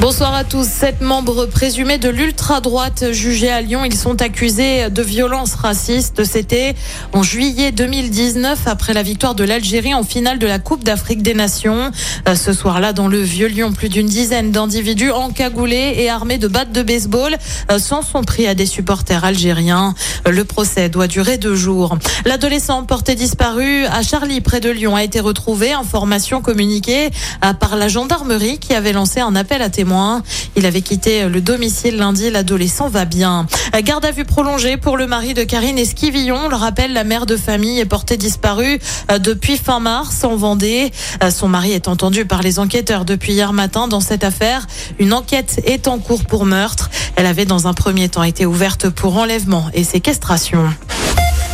Bonsoir à tous. Sept membres présumés de l'ultra-droite jugés à Lyon, ils sont accusés de violences racistes. C'était en juillet 2019 après la victoire de l'Algérie en finale de la Coupe d'Afrique des Nations. Euh, ce soir-là, dans le vieux Lyon, plus d'une dizaine d'individus encagoulés et armés de battes de baseball euh, s'en sont pris à des supporters algériens. Le procès doit durer deux jours. L'adolescent porté disparu à Charlie, près de Lyon, a été retrouvé. Information communiquée euh, par la gendarmerie qui avait lancé un appel à témoins il avait quitté le domicile lundi. L'adolescent va bien. Garde à vue prolongée pour le mari de Karine Esquivillon. On le rappelle, la mère de famille est portée disparue euh, depuis fin mars en Vendée. Euh, son mari est entendu par les enquêteurs depuis hier matin dans cette affaire. Une enquête est en cours pour meurtre. Elle avait dans un premier temps été ouverte pour enlèvement et séquestration.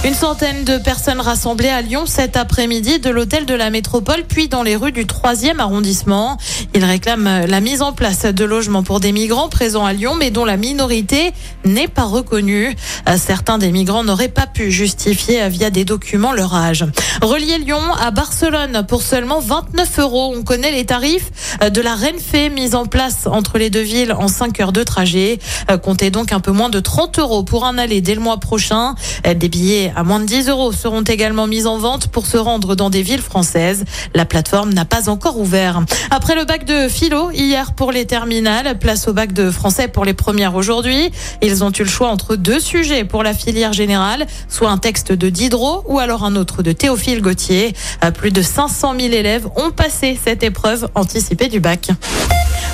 Une centaine de personnes rassemblées à Lyon cet après-midi de l'hôtel de la métropole, puis dans les rues du 3e arrondissement. Ils réclament la mise en place de logements pour des migrants présents à Lyon, mais dont la minorité n'est pas reconnue. Certains des migrants n'auraient pas pu justifier via des documents leur âge. Relier Lyon à Barcelone pour seulement 29 euros. On connaît les tarifs de la Renfe mise en place entre les deux villes en 5 heures de trajet. Comptez donc un peu moins de 30 euros pour un aller dès le mois prochain. Des billets à moins de 10 euros seront également mises en vente pour se rendre dans des villes françaises. La plateforme n'a pas encore ouvert. Après le bac de philo hier pour les terminales, place au bac de français pour les premières aujourd'hui. Ils ont eu le choix entre deux sujets pour la filière générale, soit un texte de Diderot ou alors un autre de Théophile Gautier. Plus de 500 000 élèves ont passé cette épreuve anticipée du bac.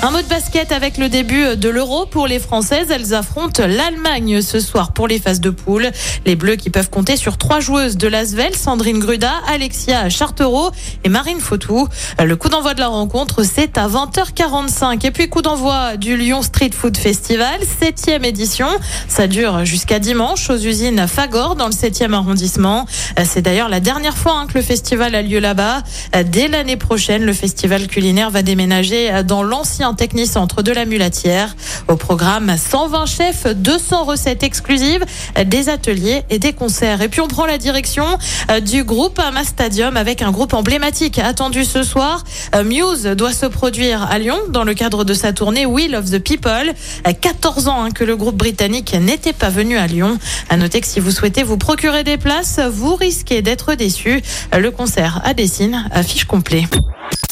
Un mot de basket avec le début de l'Euro pour les Françaises. Elles affrontent l'Allemagne ce soir pour les phases de poule. Les Bleus qui peuvent compter sur trois joueuses de l'Asvel, Sandrine Gruda, Alexia Chartereau et Marine Fautou. Le coup d'envoi de la rencontre, c'est à 20h45. Et puis coup d'envoi du Lyon Street Food Festival, septième édition. Ça dure jusqu'à dimanche aux usines Fagor dans le 7e arrondissement. C'est d'ailleurs la dernière fois hein, que le festival a lieu là-bas. Dès l'année prochaine, le festival culinaire va déménager dans l'ancien un technicentre de la Mulatière. Au programme, 120 chefs, 200 recettes exclusives, des ateliers et des concerts. Et puis on prend la direction euh, du groupe Ama Stadium avec un groupe emblématique attendu ce soir. Euh, Muse doit se produire à Lyon dans le cadre de sa tournée Wheel of the People. 14 ans hein, que le groupe britannique n'était pas venu à Lyon. À noter que si vous souhaitez vous procurer des places, vous risquez d'être déçu. Le concert à Dessine affiche complet.